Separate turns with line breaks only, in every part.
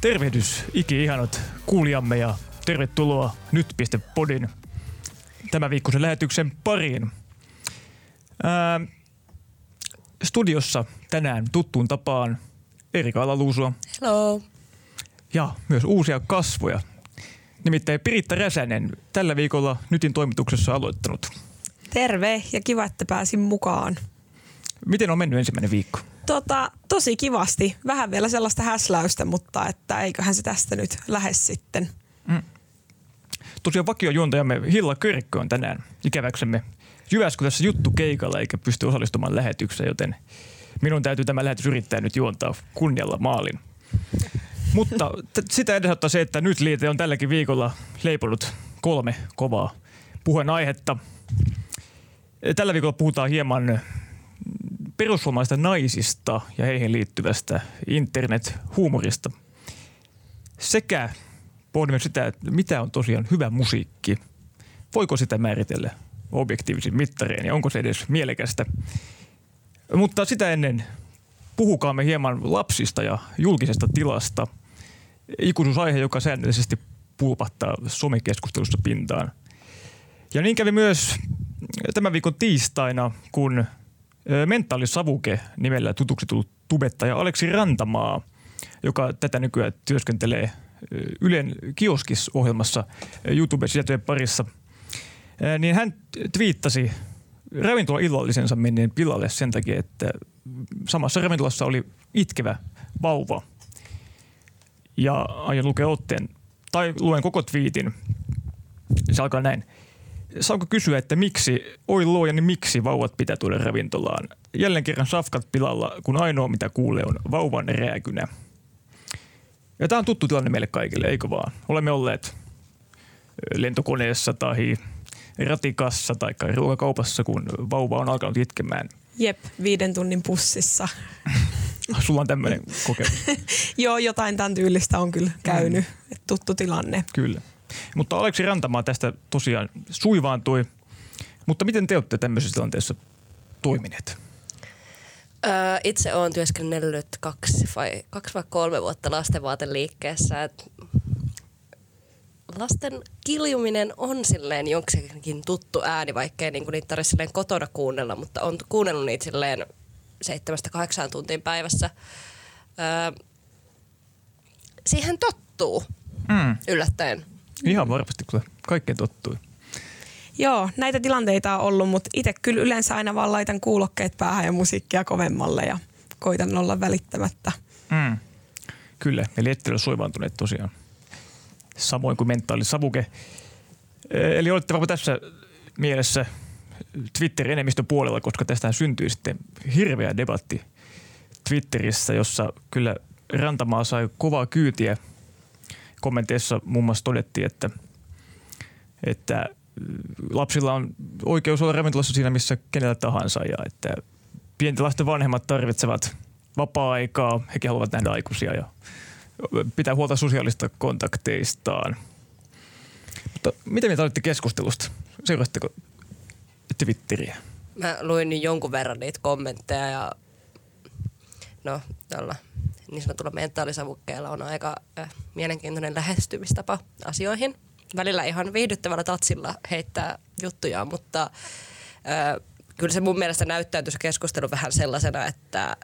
Tervehdys iki-ihanat kuulijamme ja tervetuloa nyt.podin tämän viikkoisen lähetyksen pariin. Ää, studiossa tänään tuttuun tapaan Erika Alaluusua
Hello.
ja myös uusia kasvoja. Nimittäin Piritta Räsänen tällä viikolla Nytin toimituksessa aloittanut.
Terve ja kiva, että pääsin mukaan.
Miten on mennyt ensimmäinen viikko?
Tota, tosi kivasti. Vähän vielä sellaista häsläystä, mutta että eiköhän se tästä nyt lähde sitten.
Tosiaan vakiojuontajamme Hilla Körkkö on tänään ikäväksemme Jyväskylässä juttu keikalla eikä pysty osallistumaan lähetykseen, joten minun täytyy tämä lähetys yrittää nyt juontaa kunnialla maalin. Mutta t- sitä edesauttaa se, että nyt liite on tälläkin viikolla leiponut kolme kovaa puheenaihetta. Tällä viikolla puhutaan hieman perussuomalaisista naisista ja heihin liittyvästä internet-huumorista. Sekä pohdimme sitä, että mitä on tosiaan hyvä musiikki. Voiko sitä määritellä objektiivisin mittareen ja onko se edes mielekästä. Mutta sitä ennen puhukaamme hieman lapsista ja julkisesta tilasta. Ikuisuusaihe, joka säännöllisesti pulpattaa somekeskustelussa pintaan. Ja niin kävi myös tämän viikon tiistaina, kun mentaalisavuke nimellä tutuksi tullut tubettaja Aleksi Rantamaa, joka tätä nykyään työskentelee Ylen kioskis-ohjelmassa YouTube-sisältöjen parissa, niin hän twiittasi ravintola-illallisensa menneen pilalle sen takia, että samassa ravintolassa oli itkevä vauva. Ja aion lukea otteen, tai luen koko twiitin. Se alkaa näin. Saanko kysyä, että miksi, oi luoja, niin miksi vauvat pitää tuoda ravintolaan? Jälleen kerran safkat pilalla, kun ainoa mitä kuulee on vauvan rääkynä. Ja tämä on tuttu tilanne meille kaikille, eikö vaan? Olemme olleet lentokoneessa tai ratikassa tai ruokakaupassa, kun vauva on alkanut itkemään.
Jep, viiden tunnin pussissa.
Sulla on tämmöinen kokemus.
Joo, jotain tämän tyylistä on kyllä käynyt. Mm. Tuttu tilanne.
Kyllä. Mutta Aleksi Rantamaa tästä tosiaan suivaantui. Mutta miten te olette tämmöisessä tilanteessa toimineet?
Öö, itse olen työskennellyt kaksi vai, kaksi vai kolme vuotta lastenvaateliikkeessä. Et lasten kiljuminen on silleen jonkinkin tuttu ääni, vaikkei niinku niitä tarvitse silleen kotona kuunnella, mutta on kuunnellut niitä silleen seitsemästä kahdeksaan tuntiin päivässä. Öö, siihen tottuu
Mm.
yllättäen.
Ihan varmasti, kyllä kaikkeen tottui.
Joo, näitä tilanteita on ollut, mutta itse kyllä yleensä aina vaan laitan kuulokkeet päähän ja musiikkia kovemmalle ja koitan olla välittämättä.
Mm. Kyllä, eli ette ole soivaantuneet tosiaan. Samoin kuin mentaalisavuke. Eli olette varmaan tässä mielessä Twitterin enemmistön puolella, koska tästä syntyi sitten hirveä debatti Twitterissä, jossa kyllä Rantamaa sai kovaa kyytiä. Kommenteissa muun muassa todettiin, että, että lapsilla on oikeus olla ravintolassa siinä missä kenellä tahansa ja että pienten lasten vanhemmat tarvitsevat vapaa-aikaa, hekin haluavat nähdä aikuisia ja pitää huolta sosiaalista kontakteistaan. Mutta miten mieltä olitte keskustelusta? Seurasitteko Twitteriä?
Mä luin jonkun verran niitä kommentteja ja no tällä niin sanotulla mentaalisavukkeella on aika äh, mielenkiintoinen lähestymistapa asioihin. Välillä ihan viihdyttävällä tatsilla heittää juttuja, mutta äh, kyllä se mun mielestä näyttäytyy se keskustelu vähän sellaisena, että äh,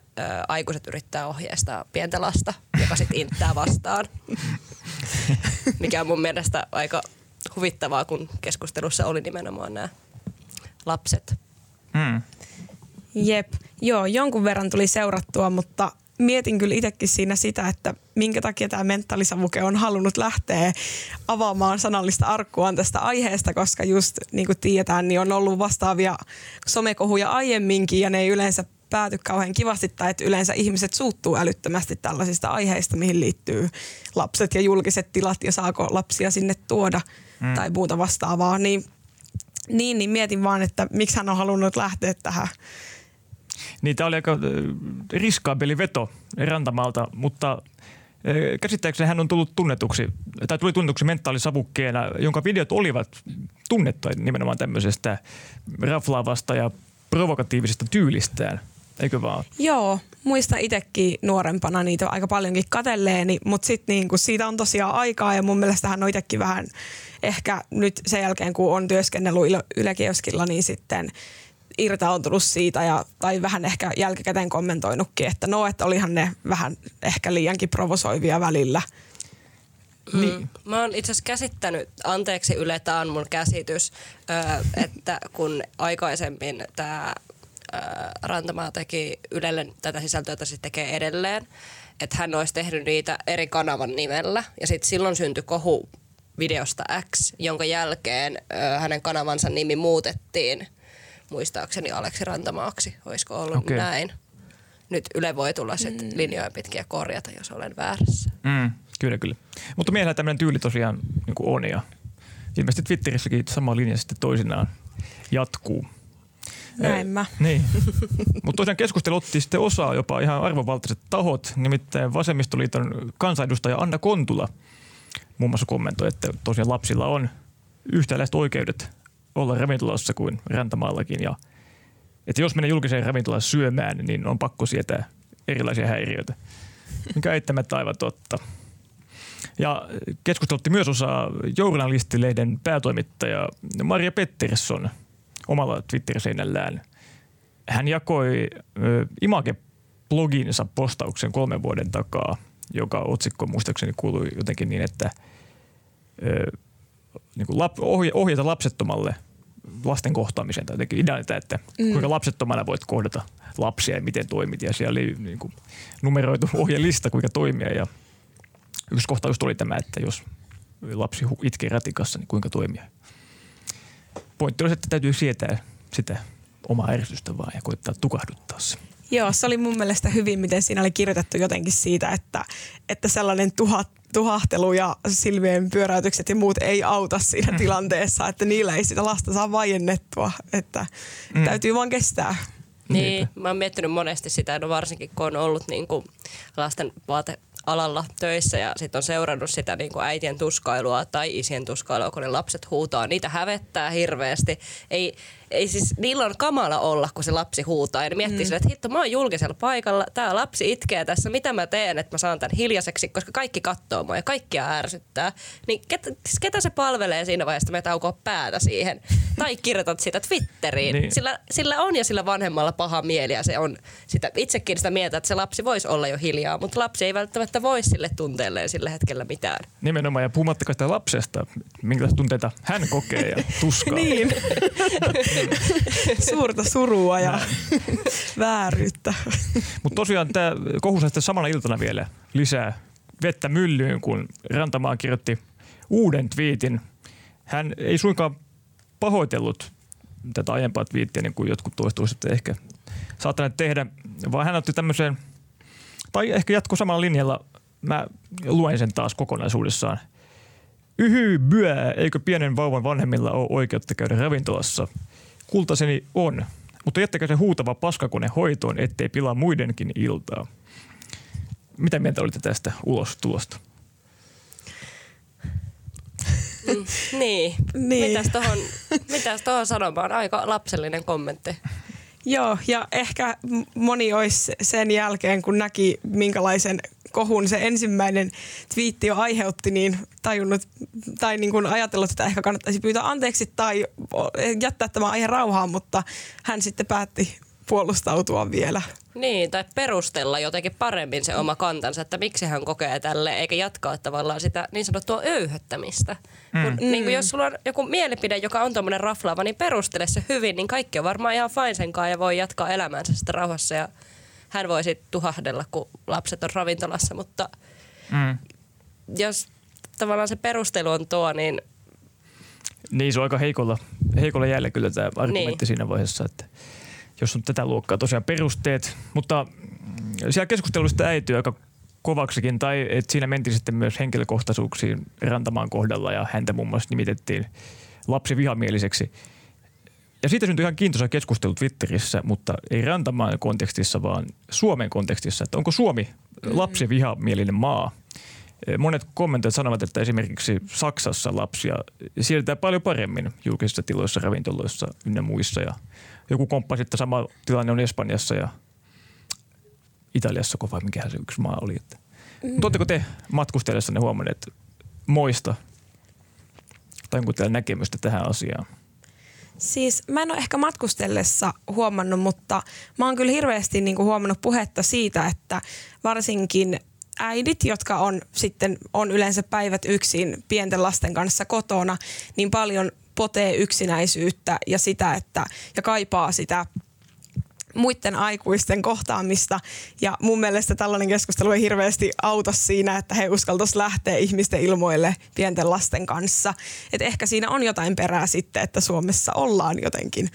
aikuiset yrittää ohjeistaa pientä lasta, joka sitten inttää vastaan. Mikä on mun mielestä aika huvittavaa, kun keskustelussa oli nimenomaan nämä lapset.
Mm.
Jep, joo, jonkun verran tuli seurattua, mutta mietin kyllä itsekin siinä sitä, että minkä takia tämä mentaalisavuke on halunnut lähteä avaamaan sanallista arkkuaan tästä aiheesta, koska just niin kuin tiedetään, niin on ollut vastaavia somekohuja aiemminkin ja ne ei yleensä pääty kauhean kivasti tai että yleensä ihmiset suuttuu älyttömästi tällaisista aiheista, mihin liittyy lapset ja julkiset tilat ja saako lapsia sinne tuoda mm. tai muuta vastaavaa, niin niin, niin mietin vaan, että miksi hän on halunnut lähteä tähän
Niin tämä oli aika äh, riskaabeli veto Rantamalta, mutta äh, käsittääkseni hän on tullut tunnetuksi, tai tuli tunnetuksi mentaalisavukkeena, jonka videot olivat tunnettuja nimenomaan tämmöisestä raflaavasta ja provokatiivisesta tyylistään. Eikö vaan?
Joo, muistan itsekin nuorempana niitä aika paljonkin katelleeni, mutta sitten niinku siitä on tosiaan aikaa ja mun mielestä hän on itsekin vähän ehkä nyt sen jälkeen, kun on työskennellyt Yle niin sitten irtautunut siitä ja, tai vähän ehkä jälkikäteen kommentoinutkin, että no, että olihan ne vähän ehkä liiankin provosoivia välillä.
Mm. Niin. Mä oon itse asiassa käsittänyt, anteeksi Yle, tää on mun käsitys, että kun aikaisemmin tämä Rantamaa teki Ylelle tätä sisältöä, jota se tekee edelleen, että hän olisi tehnyt niitä eri kanavan nimellä ja sitten silloin syntyi kohu videosta X, jonka jälkeen ö, hänen kanavansa nimi muutettiin muistaakseni Aleksi Rantamaaksi. Olisiko ollut okay. näin? Nyt Yle voi tulla sitten mm. linjoja pitkiä korjata, jos olen väärässä.
Mm, kyllä, kyllä. Mutta miehellä tämmöinen tyyli tosiaan niin kuin on ja ilmeisesti Twitterissäkin sama linja sitten toisinaan jatkuu.
Näin mä.
Niin. Mutta tosiaan keskustelu otti sitten osaa jopa ihan arvovaltaiset tahot, nimittäin Vasemmistoliiton kansanedustaja Anna Kontula muun muassa kommentoi, että tosiaan lapsilla on yhtäläiset oikeudet olla ravintolassa kuin räntämaallakin ja että jos menee julkiseen ravintolaan syömään, niin on pakko sietää erilaisia häiriöitä, mikä eittämättä aivan totta. Ja keskustelutti myös osaa journalistilehden päätoimittaja Maria Pettersson omalla Twitter-seinällään. Hän jakoi Image-bloginsa postauksen kolmen vuoden takaa, joka otsikko muistaakseni kuului jotenkin niin, että niin kuin ohjata lapsettomalle lasten kohtaamiseen tai jotenkin ideaalita, että mm. kuinka lapsettomana voit kohdata lapsia ja miten toimit. Ja siellä oli niin kuin, numeroitu ohjelista, kuinka toimia ja yksi kohtaus tuli tämä, että jos lapsi itkee ratikassa, niin kuinka toimia. Pointti on, että täytyy sietää sitä omaa ärsytystä vaan ja koittaa tukahduttaa se.
Joo, se oli mun mielestä hyvin, miten siinä oli kirjoitettu jotenkin siitä, että, että sellainen tuhat, tuhahtelu ja silmien pyöräytykset ja muut ei auta siinä mm. tilanteessa, että niillä ei sitä lasta saa vaiennettua, että mm. täytyy vaan kestää.
Niin, mä oon miettinyt monesti sitä, no varsinkin kun on ollut niin kuin lasten vaate alalla töissä ja sitten on seurannut sitä niin kuin äitien tuskailua tai isien tuskailua, kun ne lapset huutaa. Niitä hävettää hirveästi. Ei, ei siis, niillä on kamala olla, kun se lapsi huutaa. Ja ne miettii mm. sille, että hitto, mä oon julkisella paikalla, tämä lapsi itkee tässä, mitä mä teen, että mä saan tämän hiljaiseksi, koska kaikki katsoo mua ja kaikkia ärsyttää. Niin ketä, siis ketä se palvelee siinä vaiheessa, että me taukoa päätä siihen? tai kirjoitat sitä Twitteriin. niin. sillä, sillä on ja sillä vanhemmalla paha mieli ja se on sitä, itsekin sitä mieltä, että se lapsi voisi olla jo hiljaa, mutta lapsi ei välttämättä voi sille tunteelleen sillä hetkellä mitään.
Nimenomaan ja puhumattakaan sitä lapsesta, minkälaista tunteita hän kokee ja tuskaa.
niin. Suurta surua ja vääryyttä.
Mutta tosiaan tämä kohusa sitten samana iltana vielä lisää vettä myllyyn, kun Rantamaa kirjoitti uuden twiitin. Hän ei suinkaan pahoitellut tätä aiempaa twiittiä, niin kuin jotkut toistuisivat ehkä saattaneet tehdä, vaan hän otti tämmöisen, tai ehkä jatko samalla linjalla, mä luen sen taas kokonaisuudessaan. Yhy, byö, eikö pienen vauvan vanhemmilla ole oikeutta käydä ravintolassa? Kultaseni on, mutta jättäkää se huutava paskakone hoitoon, ettei pilaa muidenkin iltaa. Mitä mieltä olitte tästä ulostulosta?
Mm, niin. niin. Mitäs tohon, mitäs tohon sanomaan? Aika lapsellinen kommentti.
Joo, ja ehkä moni olisi sen jälkeen, kun näki minkälaisen kohun se ensimmäinen twiitti jo aiheutti, niin tajunnut tai niin kuin ajatellut, että ehkä kannattaisi pyytää anteeksi tai jättää tämä aihe rauhaan, mutta hän sitten päätti puolustautua vielä.
Niin, tai perustella jotenkin paremmin se oma kantansa, että miksi hän kokee tälle, eikä jatkaa tavallaan sitä niin sanottua öyhöttämistä. Mm. Kun, niin kuin jos sulla on joku mielipide, joka on tuommoinen raflaava, niin perustele se hyvin, niin kaikki on varmaan ihan fine sen ja voi jatkaa elämäänsä sitä rauhassa ja hän voi sitten tuhahdella, kun lapset on ravintolassa, mutta mm. jos tavallaan se perustelu on tuo, niin...
Niin, se on aika heikolla, heikolla jäljellä kyllä tämä argumentti niin. siinä vaiheessa, että jos on tätä luokkaa tosiaan perusteet, mutta siellä keskustelusta äityy aika kovaksikin, tai että siinä mentiin sitten myös henkilökohtaisuuksiin Rantamaan kohdalla ja häntä muun muassa nimitettiin lapsivihamieliseksi. Ja siitä syntyi ihan kiintoisa keskustelu Twitterissä, mutta ei Rantamaan kontekstissa, vaan Suomen kontekstissa, että onko Suomi mm-hmm. lapsivihamielinen maa. Monet kommentoijat sanovat, että esimerkiksi Saksassa lapsia siirretään paljon paremmin julkisissa tiloissa, ravintoloissa ynnä muissa. Ja joku komppasi, että sama tilanne on Espanjassa ja Italiassa vai mikähän se yksi maa oli. Että. Mm. Oletteko te matkustellessanne huomanneet moista tai onko teillä näkemystä tähän asiaan?
Siis mä en ole ehkä matkustellessa huomannut, mutta mä oon kyllä hirveästi niinku huomannut puhetta siitä, että varsinkin äidit, jotka on sitten on yleensä päivät yksin pienten lasten kanssa kotona, niin paljon potee yksinäisyyttä ja sitä, että ja kaipaa sitä muiden aikuisten kohtaamista. Ja mun mielestä tällainen keskustelu ei hirveästi auta siinä, että he uskaltaisi lähteä ihmisten ilmoille pienten lasten kanssa. Et ehkä siinä on jotain perää sitten, että Suomessa ollaan jotenkin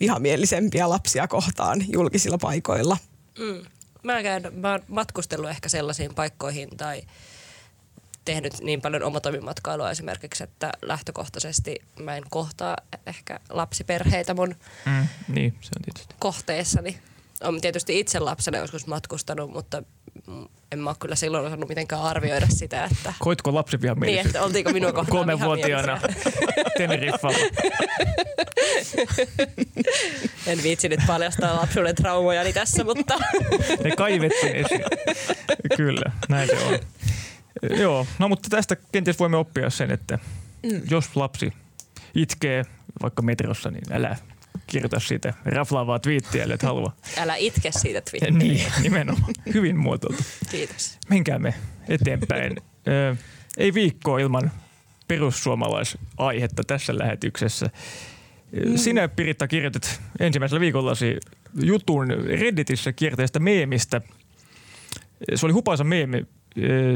vihamielisempiä lapsia kohtaan julkisilla paikoilla.
Mm. Mä, käyn, mä oon matkustellut ehkä sellaisiin paikkoihin tai tehnyt niin paljon omatoimimatkailua esimerkiksi, että lähtökohtaisesti mä en kohtaa ehkä lapsiperheitä mun
mm, niin, se on tietysti.
kohteessani. Olen tietysti itse lapsena joskus matkustanut, mutta en mä ole kyllä silloin osannut mitenkään arvioida sitä, että...
Koitko lapsivihamielisiä?
Niin, että oltiinko minua kohtaan
Kolmenvuotiaana Teneriffalla.
en viitsi nyt paljastaa lapsuuden traumojani tässä, mutta...
ne kaivettiin esiin. Kyllä, näin se on. Joo, no mutta tästä kenties voimme oppia sen, että mm. jos lapsi itkee vaikka metrossa, niin älä kirjoita siitä raflaavaa twiittiä, että halua.
Älä itke siitä twiittiä.
niin, nimenomaan. Hyvin muotoiltu.
Kiitos.
Menkäämme eteenpäin. Ö, ei viikkoa ilman perussuomalaisaihetta tässä lähetyksessä. Mm. Sinä, Piritta, kirjoitit ensimmäisellä viikollasi jutun Redditissä kierteestä meemistä. Se oli hupaisa meemi,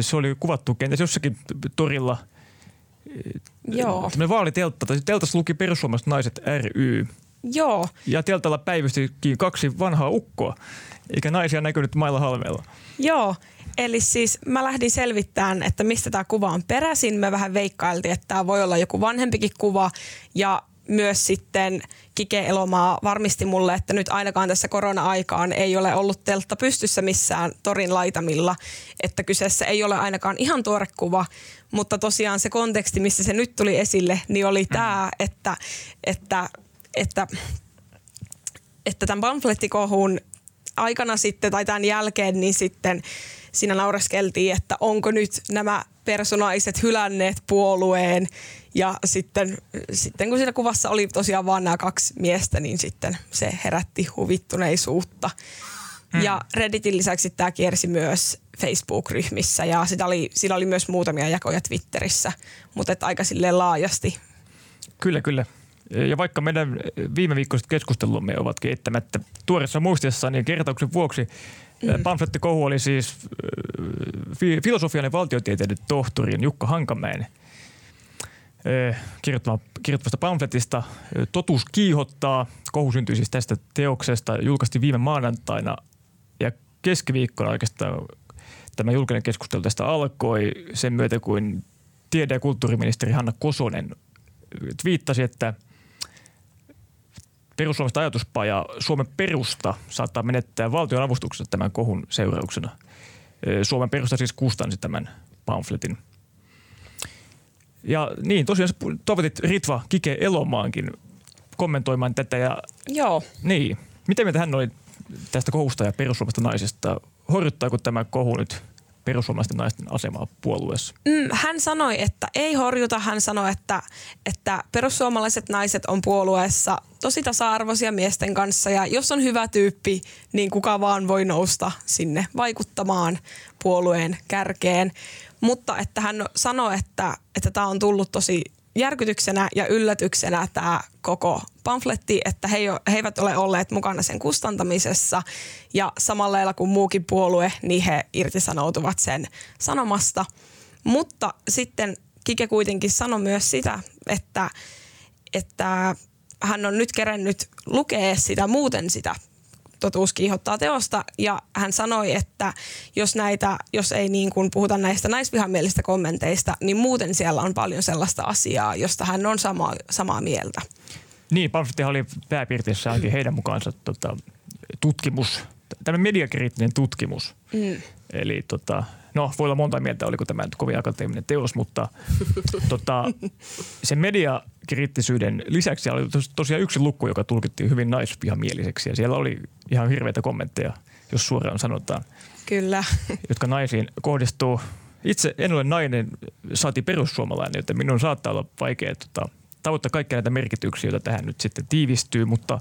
se oli kuvattu kenties jossakin torilla.
Joo.
Tämmöinen vaaliteltta. Teltassa luki perussuomalaiset naiset ry.
Joo.
Ja teltalla päivystikin kaksi vanhaa ukkoa, eikä naisia näkynyt mailla halmeella.
Joo. Eli siis mä lähdin selvittämään, että mistä tämä kuva on peräisin. Me vähän veikkailtiin, että tämä voi olla joku vanhempikin kuva. Ja myös sitten Kike Elomaa varmisti mulle, että nyt ainakaan tässä korona-aikaan ei ole ollut teltta pystyssä missään torin laitamilla, että kyseessä ei ole ainakaan ihan tuore kuva, mutta tosiaan se konteksti, missä se nyt tuli esille, niin oli tämä, että, että, että, että tämän pamflettikohun aikana sitten tai tämän jälkeen, niin sitten siinä naureskeltiin, että onko nyt nämä personaiset hylänneet puolueen ja sitten, sitten kun siinä kuvassa oli tosiaan vaan nämä kaksi miestä, niin sitten se herätti huvittuneisuutta. Hmm. Ja Redditin lisäksi tämä kiersi myös Facebook-ryhmissä ja sitä oli, sillä oli myös muutamia jakoja Twitterissä, mutta aika silleen laajasti.
Kyllä, kyllä. Ja vaikka meidän viime viikkoiset keskustelumme ovatkin eittämättä tuoreessa muistissa, niin kertauksen vuoksi. Pamflettikohu oli siis filosofian ja valtiotieteiden tohtorin Jukka Hankamäen – kirjoittamasta pamfletista. Totuus kiihottaa. Kohu syntyi siis tästä teoksesta. Julkaistiin viime maanantaina ja keskiviikkona oikeastaan tämä julkinen keskustelu tästä alkoi sen myötä, kuin tiede- ja kulttuuriministeri Hanna Kosonen twiittasi, että perussuomalaista ajatuspaja Suomen perusta saattaa menettää valtion avustuksessa tämän kohun seurauksena. Suomen perusta siis kustansi tämän pamfletin – ja niin, tosiaan toivotit Ritva Kike Elomaankin kommentoimaan tätä. Ja,
Joo.
Niin. Miten mieltä hän oli tästä kohusta ja perussuomalaisista naisista? Horjuttaako tämä kohu nyt perussuomalaisten naisten asemaa puolueessa?
Mm, hän sanoi, että ei horjuta. Hän sanoi, että, että perussuomalaiset naiset on puolueessa tosi tasa-arvoisia miesten kanssa ja jos on hyvä tyyppi, niin kuka vaan voi nousta sinne vaikuttamaan puolueen kärkeen. Mutta että hän sanoi, että, että tämä on tullut tosi järkytyksenä ja yllätyksenä tämä koko pamfletti, että he, he eivät ole olleet mukana sen kustantamisessa ja samalla lailla kuin muukin puolue, niin he irtisanoutuvat sen sanomasta. Mutta sitten Kike kuitenkin sanoi myös sitä, että, että hän on nyt kerennyt lukea sitä muuten sitä totuus kiihottaa teosta ja hän sanoi, että jos, näitä, jos ei niin kuin puhuta näistä naisvihamielisistä kommenteista, niin muuten siellä on paljon sellaista asiaa, josta hän on sama, samaa mieltä.
Niin, pamflettihan oli pääpiirteessä ainakin heidän mukaansa tota, tutkimus, tämä mediakriittinen tutkimus. Mm. Eli tota, no voi olla monta mieltä, oliko tämä nyt kovin akateeminen teos, mutta tota, sen mediakriittisyyden lisäksi oli tosiaan yksi lukku, joka tulkittiin hyvin naisvihamieliseksi ja siellä oli ihan hirveitä kommentteja jos suoraan sanotaan,
Kyllä.
jotka naisiin kohdistuu. Itse en ole nainen, saati perussuomalainen, joten minun saattaa olla vaikea tota, tavoittaa kaikkia näitä merkityksiä, joita tähän nyt sitten tiivistyy, mutta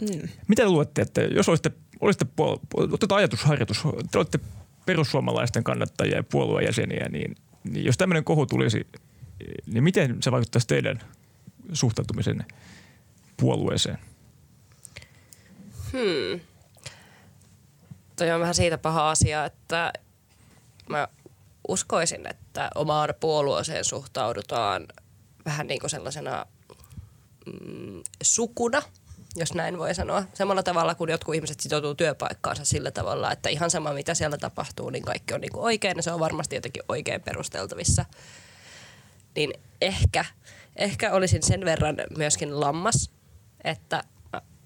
mm. mitä luulette, että jos olisitte, olisitte puol- otetaan ajatusharjoitus, te olette perussuomalaisten kannattajia ja puolueen jäseniä, niin, niin jos tämmöinen kohu tulisi, niin miten se vaikuttaisi teidän suhtautumisen puolueeseen?
Hmm. Toi on vähän siitä paha asia, että mä uskoisin, että omaan puolueeseen suhtaudutaan vähän niin kuin sellaisena mm, sukuna, jos näin voi sanoa. Samalla tavalla kuin jotkut ihmiset sitoutuu työpaikkaansa sillä tavalla, että ihan sama mitä siellä tapahtuu, niin kaikki on niin kuin oikein ja se on varmasti jotenkin oikein perusteltavissa. Niin ehkä, ehkä olisin sen verran myöskin lammas, että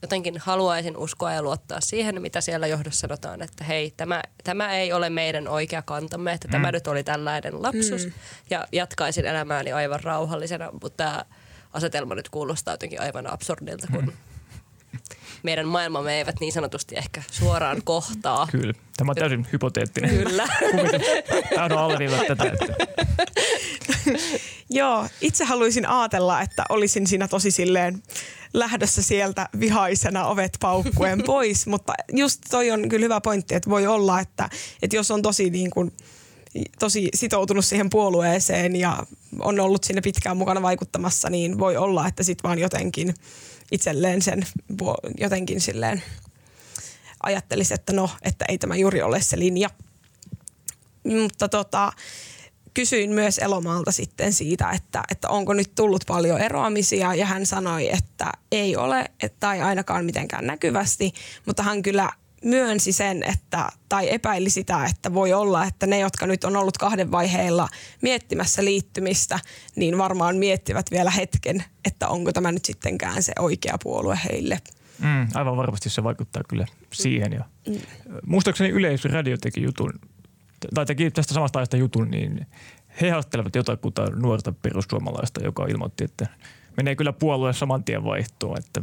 jotenkin haluaisin uskoa ja luottaa siihen, mitä siellä johdossa sanotaan, että hei, tämä, tämä ei ole meidän oikea kantamme, että mm. tämä nyt oli tällainen lapsus mm. ja jatkaisin elämääni aivan rauhallisena, mutta tämä asetelma nyt kuulostaa jotenkin aivan absurdilta, kun mm. Meidän maailmamme eivät niin sanotusti ehkä suoraan kohtaa.
Kyllä, tämä on täysin hypoteettinen.
Kyllä.
Tahdon alleviivata tätä. Että.
Joo, itse haluaisin ajatella, että olisin siinä tosi silleen lähdössä sieltä vihaisena ovet paukkuen pois, mutta just toi on kyllä hyvä pointti, että voi olla, että, että jos on tosi niin kuin, tosi sitoutunut siihen puolueeseen ja on ollut sinne pitkään mukana vaikuttamassa, niin voi olla, että sitten vaan jotenkin itselleen sen jotenkin silleen ajattelisi, että no, että ei tämä juuri ole se linja. Mutta tota, kysyin myös Elomaalta sitten siitä, että, että onko nyt tullut paljon eroamisia ja hän sanoi, että ei ole tai ainakaan mitenkään näkyvästi, mutta hän kyllä myönsi sen, että, tai epäili sitä, että voi olla, että ne, jotka nyt on ollut kahden vaiheilla miettimässä liittymistä, niin varmaan miettivät vielä hetken, että onko tämä nyt sittenkään se oikea puolue heille.
Mm, aivan varmasti se vaikuttaa kyllä siihen. Ja, mm. Muistaakseni Yleisradio teki jutun tai teki tästä samasta ajasta jutun, niin he haastattelevat jotakuta nuorta perussuomalaista, joka ilmoitti, että menee kyllä puolueen saman tien vaihtoon. Että,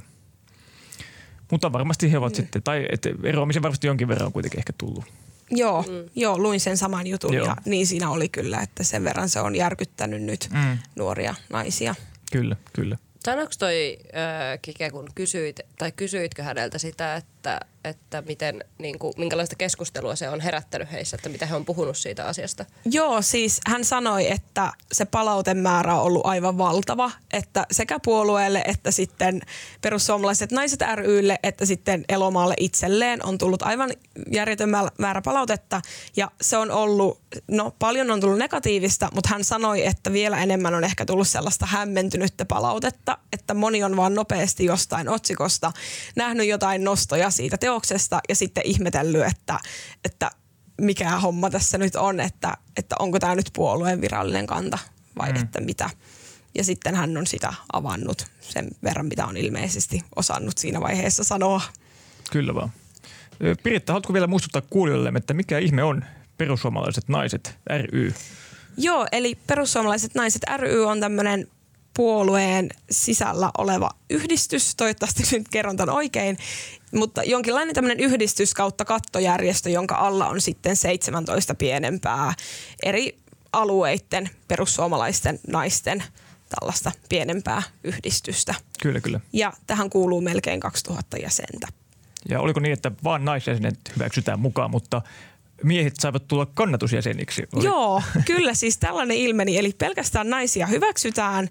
mutta varmasti he ovat mm. sitten, tai että eroamisen varmasti jonkin verran on kuitenkin ehkä tullut.
Joo, mm. joo, luin sen saman jutun joo. ja niin siinä oli kyllä, että sen verran se on järkyttänyt nyt mm. nuoria naisia.
Kyllä, kyllä.
Sanoiko toi äh, Kike, kun kysyit, tai kysyitkö häneltä sitä, että että miten, niin kuin, minkälaista keskustelua se on herättänyt heissä, että mitä he on puhunut siitä asiasta?
Joo, siis hän sanoi, että se palautemäärä on ollut aivan valtava, että sekä puolueelle että sitten perussuomalaiset naiset rylle, että sitten Elomaalle itselleen on tullut aivan järjetön määrä palautetta ja se on ollut, no paljon on tullut negatiivista, mutta hän sanoi, että vielä enemmän on ehkä tullut sellaista hämmentynyttä palautetta, että moni on vaan nopeasti jostain otsikosta nähnyt jotain nostoja siitä teoksesta ja sitten ihmetellyt, että, että mikä homma tässä nyt on, että, että onko tämä nyt puolueen virallinen kanta vai mm. että mitä. Ja sitten hän on sitä avannut sen verran, mitä on ilmeisesti osannut siinä vaiheessa sanoa.
Kyllä vaan. Piritta, haluatko vielä muistuttaa kuulijoille, että mikä ihme on perussuomalaiset naiset ry?
Joo, eli perussuomalaiset naiset ry on tämmöinen puolueen sisällä oleva yhdistys, toivottavasti nyt kerron tämän oikein, mutta jonkinlainen tämmöinen yhdistys kautta kattojärjestö, jonka alla on sitten 17 pienempää eri alueiden perussuomalaisten naisten tällaista pienempää yhdistystä.
Kyllä, kyllä.
Ja tähän kuuluu melkein 2000 jäsentä.
Ja oliko niin, että vaan naisjäsenet hyväksytään mukaan, mutta miehet saivat tulla kannatusjäseniksi.
Oli. Joo, kyllä siis tällainen ilmeni. Eli pelkästään naisia hyväksytään.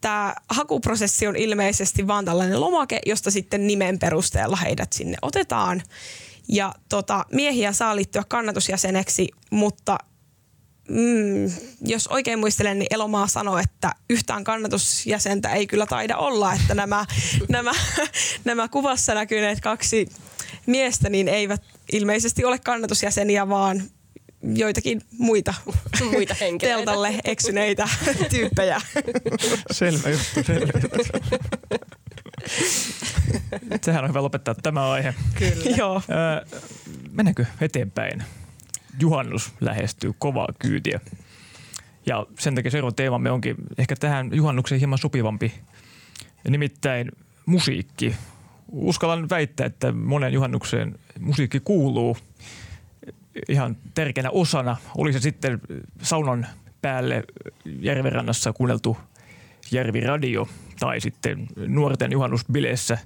Tämä hakuprosessi on ilmeisesti vaan tällainen lomake, josta sitten nimen perusteella heidät sinne otetaan. Ja tota, miehiä saa liittyä kannatusjäseneksi, mutta mm, jos oikein muistelen, niin Elomaa sanoi, että yhtään kannatusjäsentä ei kyllä taida olla, että nämä, nämä, nämä kuvassa näkyneet kaksi miestä niin eivät ilmeisesti ole kannatusjäseniä, vaan joitakin muita,
muita henkilöitä.
teltalle eksyneitä tyyppejä.
Selvä juttu, selvä juttu. Sehän on hyvä lopettaa tämä aihe.
Kyllä. Joo.
Äh, mennäänkö eteenpäin? Juhannus lähestyy kovaa kyytiä. Ja sen takia seuraava teemamme onkin ehkä tähän juhannukseen hieman sopivampi. Nimittäin musiikki uskallan väittää, että monen juhannukseen musiikki kuuluu ihan tärkeänä osana. Oli se sitten saunan päälle järvenrannassa kuunneltu järviradio tai sitten nuorten juhannusbileissä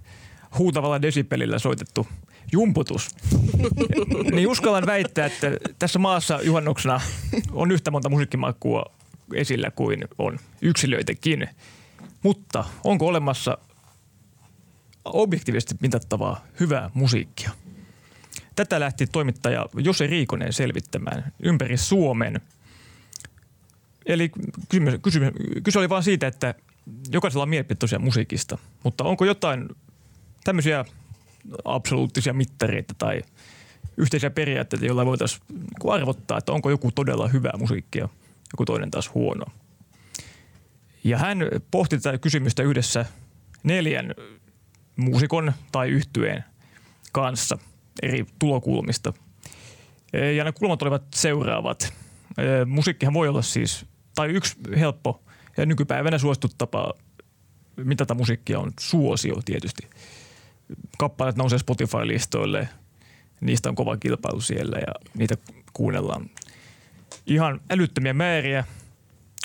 huutavalla desibelillä soitettu jumputus. niin uskallan väittää, että tässä maassa juhannuksena on yhtä monta musiikkimakua esillä kuin on yksilöitäkin. Mutta onko olemassa objektiivisesti mitattavaa hyvää musiikkia? Tätä lähti toimittaja Jose Riikonen selvittämään ympäri Suomen. Eli kysymys, kysymys, kyse oli vain siitä, että jokaisella on mielipide musiikista, mutta onko jotain tämmöisiä absoluuttisia mittareita tai yhteisiä periaatteita, joilla voitaisiin arvottaa, että onko joku todella hyvää musiikkia, joku toinen taas huono. Ja hän pohti tätä kysymystä yhdessä neljän muusikon tai yhtyeen kanssa eri tulokulmista. Ja ne kulmat olivat seuraavat. Musiikkihan voi olla siis, tai yksi helppo ja nykypäivänä suosittu tapa mitata musiikkia on suosio tietysti. Kappaleet nousee Spotify-listoille, niistä on kova kilpailu siellä ja niitä kuunnellaan ihan älyttömiä määriä.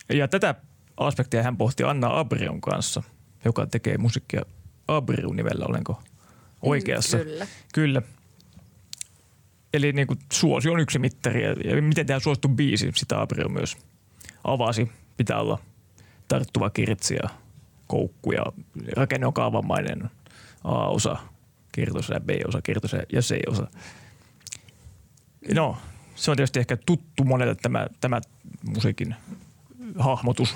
Ja tätä aspektia hän pohti Anna Abrion kanssa, joka tekee musiikkia Abrion nimellä, olenko oikeassa?
Mm, kyllä.
Kyllä. Eli niin kuin suosi on yksi mittari ja miten tämä suosittu biisi, sitä Abrio myös avasi. Pitää olla tarttuva kirtsi ja koukku ja rakenne on kaavamainen A-osa, kirtoisa B-osa, kirtoisa ja C-osa. No, se on tietysti ehkä tuttu monelle tämä, tämä musiikin hahmotus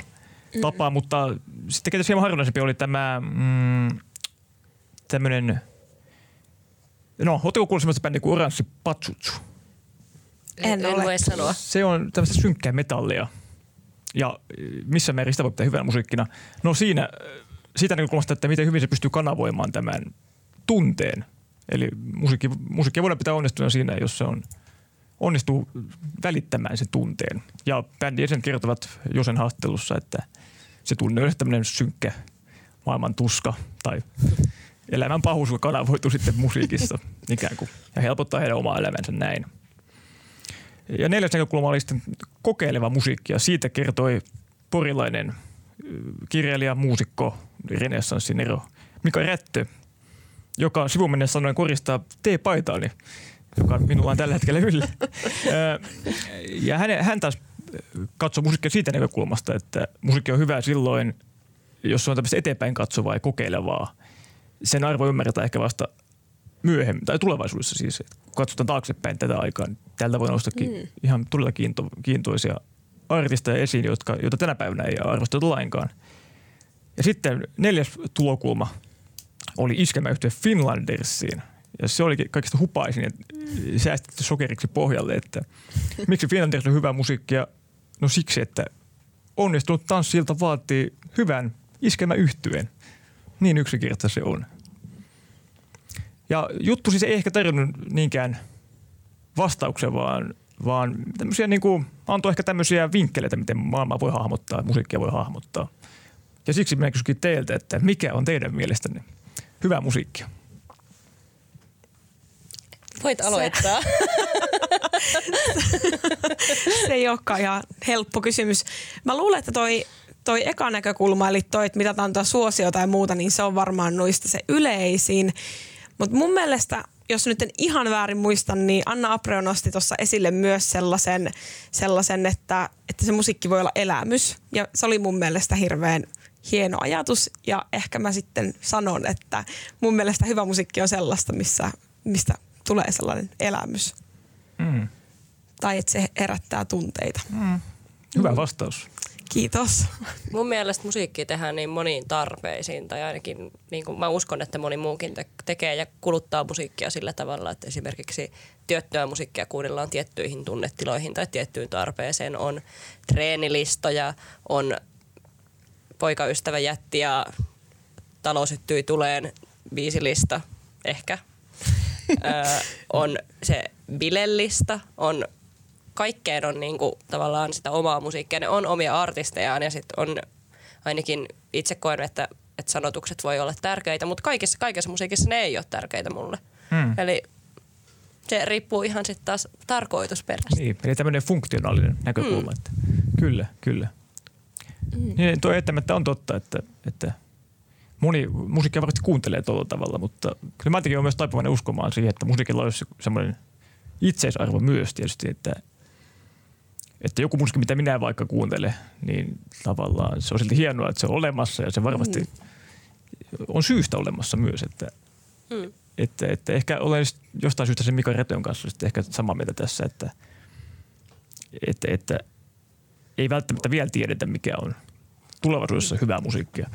tapa, mm. mutta sitten tietysti hieman harvinaisempi oli tämä mm, tämmöinen, no, ootteko kuullut semmoista bändiä kuin Oranssi Patsutsu?
En, en voi sanoa.
Se on tämmöistä synkkää metallia. Ja missä määrin sitä voi pitää hyvänä musiikkina? No siinä, siitä näkökulmasta, että miten hyvin se pystyy kanavoimaan tämän tunteen. Eli musiikki, musiikkia voidaan pitää onnistunut siinä, jos se on – onnistuu välittämään sen tunteen. Ja bändin sen kertovat Josen haastattelussa, että se tunne on tämmöinen synkkä maailman tuska tai elämän pahuus, joka kanavoituu sitten musiikissa ikään kuin ja helpottaa heidän omaa elämänsä näin. Ja neljäs näkökulma oli sitten kokeileva musiikki ja siitä kertoi porilainen kirjailija, muusikko, renessanssin ero Mika Rättö, joka sivuminen sanoen koristaa T-paitaani joka minulla on tällä hetkellä yllä. ja hän, hän taas katsoo musiikkia siitä näkökulmasta, että musiikki on hyvä silloin, jos se on tämmöistä eteenpäin katsovaa ja kokeilevaa. Sen arvo ymmärretään ehkä vasta myöhemmin, tai tulevaisuudessa siis. Kun katsotaan taaksepäin tätä aikaa, niin täältä voi noustakin mm. ihan todella kiinto, kiintoisia artisteja esiin, jotka, joita tänä päivänä ei arvosteta lainkaan. Ja sitten neljäs tulokulma oli iskemäyhtiö Finlandersiin – ja se oli kaikista hupaisin ja säästetty sokeriksi pohjalle, että miksi Finlanders on hyvä musiikkia? No siksi, että onnistunut tanssilta vaatii hyvän iskemä yhtyeen. Niin yksinkertaista se on. Ja juttu siis ei ehkä tarjonnut niinkään vastauksen, vaan, vaan tämmöisiä niin kuin, antoi ehkä tämmöisiä vinkkeleitä, miten maailmaa voi hahmottaa, musiikkia voi hahmottaa. Ja siksi minä kysynkin teiltä, että mikä on teidän mielestänne hyvää musiikkia?
Voit aloittaa.
se ei olekaan ihan helppo kysymys. Mä luulen, että toi, toi eka näkökulma, eli toi, että mitataan tuo suosio tai muuta, niin se on varmaan noista se yleisin. Mutta mun mielestä, jos nyt en ihan väärin muista, niin Anna Apreo nosti tuossa esille myös sellaisen, sellaisen että, että se musiikki voi olla elämys. Ja se oli mun mielestä hirveän hieno ajatus. Ja ehkä mä sitten sanon, että mun mielestä hyvä musiikki on sellaista, missä, mistä tulee sellainen elämys. Mm. Tai että se herättää tunteita. Mm.
Hyvä vastaus.
Kiitos.
Mun mielestä musiikki tehdään niin moniin tarpeisiin, tai ainakin niin kuin mä uskon, että moni muukin te- tekee ja kuluttaa musiikkia sillä tavalla, että esimerkiksi työttöä musiikkia kuunnellaan tiettyihin tunnetiloihin tai tiettyyn tarpeeseen. On treenilistoja, on poikaystävä jätti ja talo syttyi tuleen viisilista ehkä ö, on se bilellista, on kaikkeen on niinku tavallaan sitä omaa musiikkia. Ne on omia artistejaan ja sitten on ainakin itse koen, että, että sanotukset voi olla tärkeitä, mutta kaikessa, kaikessa musiikissa ne ei ole tärkeitä mulle.
Hmm.
Eli se riippuu ihan sitten taas tarkoitusperästä.
Niin, eli tämmöinen funktionaalinen näkökulma. Mm. Että, kyllä, kyllä. Mm. Niin, tuo eittämättä on totta, että, että moni musiikkia varmasti kuuntelee tuolla tavalla, mutta kyllä mä olen myös taipuvainen uskomaan siihen, että musiikilla olisi semmoinen itseisarvo myös tietysti, että, että joku musiikki, mitä minä vaikka kuuntelen, niin tavallaan se on silti hienoa, että se on olemassa ja se varmasti mm. on syystä olemassa myös, että, mm. että, että ehkä olen jostain syystä sen Mika Reton kanssa sitten ehkä samaa mieltä tässä, että, että, että ei välttämättä vielä tiedetä, mikä on tulevaisuudessa hyvää musiikkia.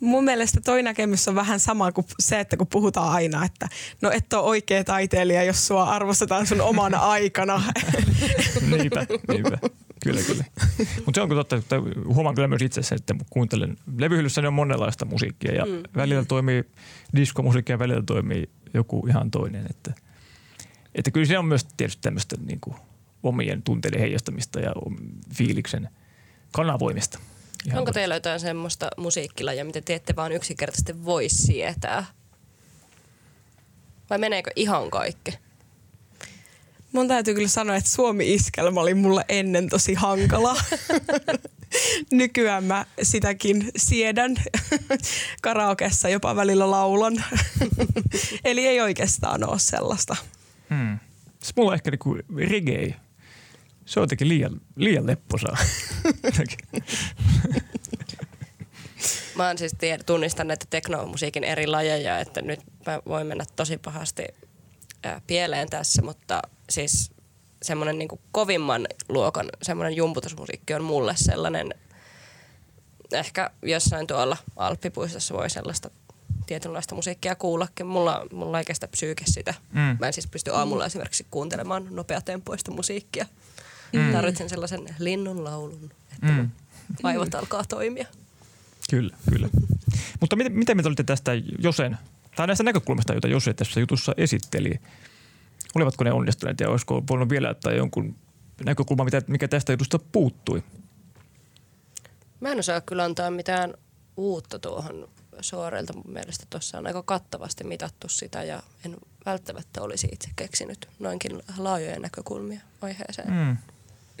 Mun mielestä toi näkemys on vähän sama kuin se, että kun puhutaan aina, että no et ole oikea taiteilija, jos sua arvostetaan sun omana aikana.
niinpä, niinpä. Kyllä, kyllä. Mutta se on totta, että huomaan kyllä myös itse että kuuntelen. Levyhyllyssä on monenlaista musiikkia ja mm. välillä toimii diskomusiikkia ja välillä toimii joku ihan toinen. Että, että kyllä se on myös tietysti tämmöistä niin kuin omien tunteiden heijastamista ja fiiliksen kanavoimista.
Ihan Onko teillä jotain semmoista musiikkilajia, mitä te ette vaan yksinkertaisesti voi sietää? Vai meneekö ihan kaikki?
Mun täytyy kyllä sanoa, että Suomi-iskelmä oli mulle ennen tosi hankala. Nykyään mä sitäkin siedän. Karaokessa jopa välillä laulan. Eli ei oikeastaan ole sellaista.
Hmm. Se mulla on ehkä niinku reggae se on jotenkin liian, liian lepposaa.
mä oon siis tied- tunnistan näitä teknomusiikin eri lajeja, että nyt mä voin mennä tosi pahasti ää, pieleen tässä, mutta siis semmoinen niin kovimman luokan semmoinen jumputusmusiikki on mulle sellainen, ehkä jossain tuolla Alppipuistossa voi sellaista tietynlaista musiikkia kuullakin. Mulla, mulla ei kestä psyyke sitä. Mm. Mä en siis pysty aamulla esimerkiksi kuuntelemaan nopeatempoista musiikkia. Mm. Tarvitsen sellaisen linnun laulun, että mm. vaivat alkaa toimia.
Kyllä, kyllä. Mutta miten, miten me olitte tästä Josen, tai näistä näkökulmista, joita Jose tässä jutussa esitteli, olivatko ne onnistuneet ja olisiko voinut vielä ottaa jonkun näkökulma, mikä tästä jutusta puuttui?
Mä en osaa kyllä antaa mitään uutta tuohon suoreilta. Mun mielestä tuossa on aika kattavasti mitattu sitä ja en välttämättä olisi itse keksinyt noinkin laajoja näkökulmia aiheeseen. Mm.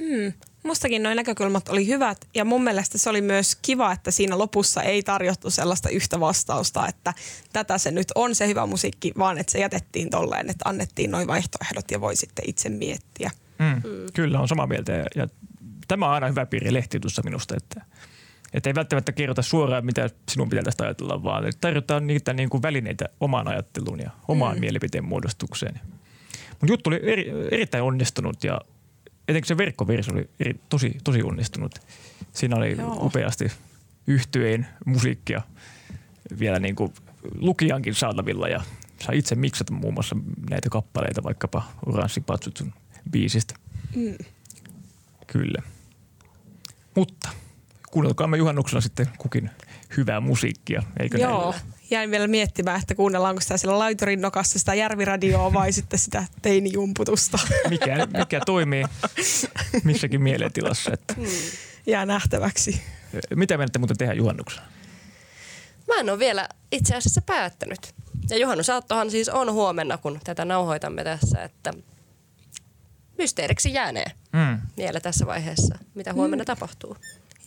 Mm. Mustakin noin näkökulmat oli hyvät ja mun mielestä se oli myös kiva, että siinä lopussa ei tarjottu sellaista yhtä vastausta, että tätä se nyt on se hyvä musiikki, vaan että se jätettiin tolleen, että annettiin noin vaihtoehdot ja voi sitten itse miettiä.
Mm. Mm. Kyllä on samaa mieltä ja, ja tämä on aina hyvä piiri lehtitussa minusta, että, että ei välttämättä kerrota suoraan, mitä sinun pitää tästä ajatella, vaan että tarjotaan niitä niin kuin välineitä omaan ajatteluun ja omaan mm. mielipiteen muodostukseen. Mutta juttu oli eri, erittäin onnistunut ja etenkin se verkkoversio oli eri, tosi, tosi onnistunut. Siinä oli Joo. upeasti yhtyeen musiikkia vielä niin kuin lukijankin saatavilla ja sai itse miksata muun muassa näitä kappaleita vaikkapa Oranssi Patsutsun biisistä. Mm. Kyllä. Mutta kuunnelkaamme juhannuksena sitten kukin hyvää musiikkia, eikö
Joo. Näin? jäin vielä miettimään, että kuunnellaanko sitä siellä laiturin nokassa sitä järviradioa vai sitten sitä teinijumputusta.
Mikä, mikä toimii missäkin mielentilassa. Että. Mm.
Jää nähtäväksi.
Mitä menette muuten tehdä juhannuksena?
Mä en ole vielä itse asiassa päättänyt. Ja juhannusaattohan siis on huomenna, kun tätä nauhoitamme tässä, että mysteeriksi jäänee mm. vielä tässä vaiheessa, mitä huomenna mm. tapahtuu.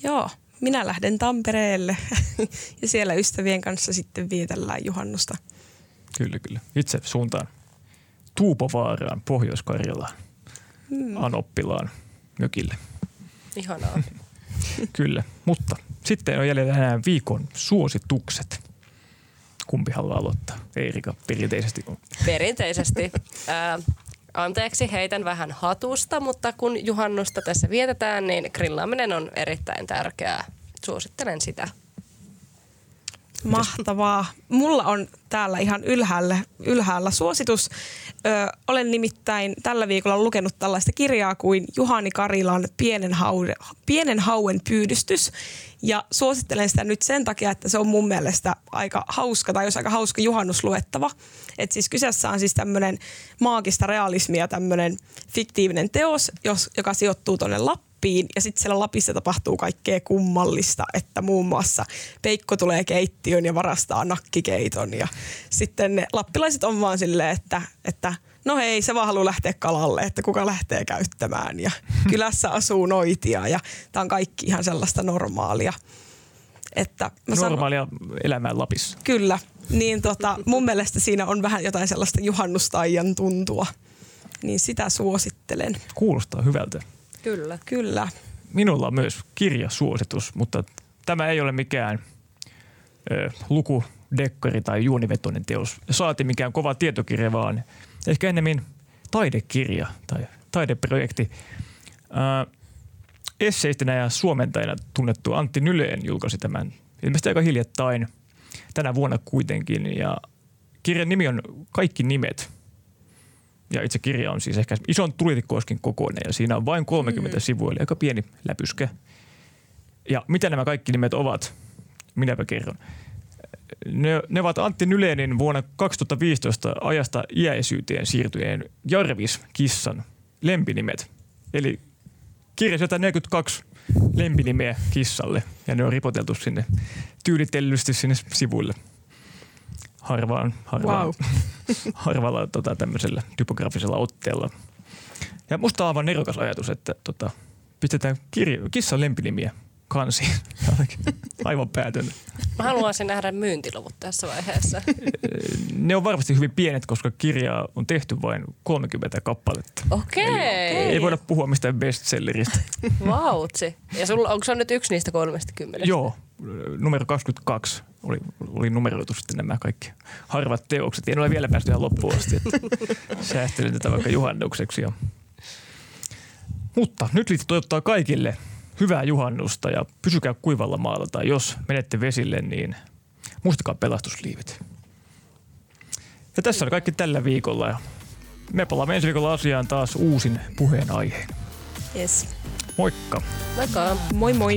Joo, minä lähden Tampereelle ja siellä ystävien kanssa sitten vietellään juhannusta.
Kyllä, kyllä. Itse suuntaan Tuupovaaraan, Pohjois-Karjalaan, hmm. Anoppilaan mökille.
Ihanaa.
kyllä, mutta sitten on jäljellä enää viikon suositukset. Kumpi haluaa aloittaa? Eerika, perinteisesti.
Perinteisesti. Äh, anteeksi, heitän vähän hatusta, mutta kun juhannusta tässä vietetään, niin grillaaminen on erittäin tärkeää. Suosittelen sitä.
Mahtavaa. Mulla on täällä ihan ylhäällä, ylhäällä suositus. Ö, olen nimittäin tällä viikolla lukenut tällaista kirjaa kuin Juhani Karilan Pienen, haude, Pienen hauen pyydystys. Ja suosittelen sitä nyt sen takia, että se on mun mielestä aika hauska tai jos aika hauska juhannusluettava. Et siis kyseessä on siis tämmöinen maagista realismia, tämmöinen fiktiivinen teos, jos, joka sijoittuu tuonne Lappiin Lappiin ja sitten siellä Lapissa tapahtuu kaikkea kummallista, että muun muassa Peikko tulee keittiön ja varastaa nakkikeiton ja sitten ne lappilaiset on vaan silleen, että, että no hei, se vaan haluaa lähteä kalalle, että kuka lähtee käyttämään ja kylässä asuu noitia ja tämä on kaikki ihan sellaista normaalia. Että mä sanon-
Normaalia elämää Lapissa.
Kyllä. Niin tota, mun mielestä siinä on vähän jotain sellaista juhannustaijan tuntua. Niin sitä suosittelen.
Kuulostaa hyvältä.
Kyllä.
Kyllä.
Minulla on myös kirjasuositus, mutta tämä ei ole mikään ö, luku, dekkari tai juonivetoinen teos. Saati mikään kova tietokirja, vaan ehkä ennemmin taidekirja tai taideprojekti. Ö, esseistinä ja suomentajana tunnettu Antti Nyleen julkaisi tämän ilmeisesti aika hiljattain tänä vuonna kuitenkin. Ja kirjan nimi on Kaikki nimet. Ja itse kirja on siis ehkä ison tulitikkooskin kokoinen ja siinä on vain 30 mm. sivua, eli aika pieni läpyskä. Ja mitä nämä kaikki nimet ovat? Minäpä kerron. Ne, ne ovat Antti Nyleenin vuonna 2015 ajasta iäisyyteen siirtyneen Jarvis-kissan lempinimet. Eli kirjassa 42 lempinimeä kissalle ja ne on ripoteltu sinne tyylitellysti sinne sivuille. Harvaan, harvaan,
Wow.
harvalla tota, tämmöisellä typografisella otteella. Ja musta on aivan nerokas ajatus, että tota, pistetään kirjo, kissan lempinimiä kansiin. aivan päätön.
Mä haluaisin nähdä myyntiluvut tässä vaiheessa.
Ne on varmasti hyvin pienet, koska kirjaa on tehty vain 30 kappaletta.
Okei.
Ei voida puhua mistään bestselleristä.
Vautsi. Ja sulla, onko se nyt yksi niistä 30?
Joo, numero 22 oli, oli numeroitu sitten nämä kaikki harvat teokset. Ja en ole vielä päästy ihan loppuun asti, että säästelin tätä vaikka juhannukseksi. Ja. Mutta nyt liittyy toivottaa kaikille hyvää juhannusta ja pysykää kuivalla maalla tai jos menette vesille, niin muistakaa pelastusliivit. Ja tässä on kaikki tällä viikolla ja me palaamme ensi viikolla asiaan taas uusin puheenaiheen.
Yes.
Moikka.
Moikka.
Moi moi.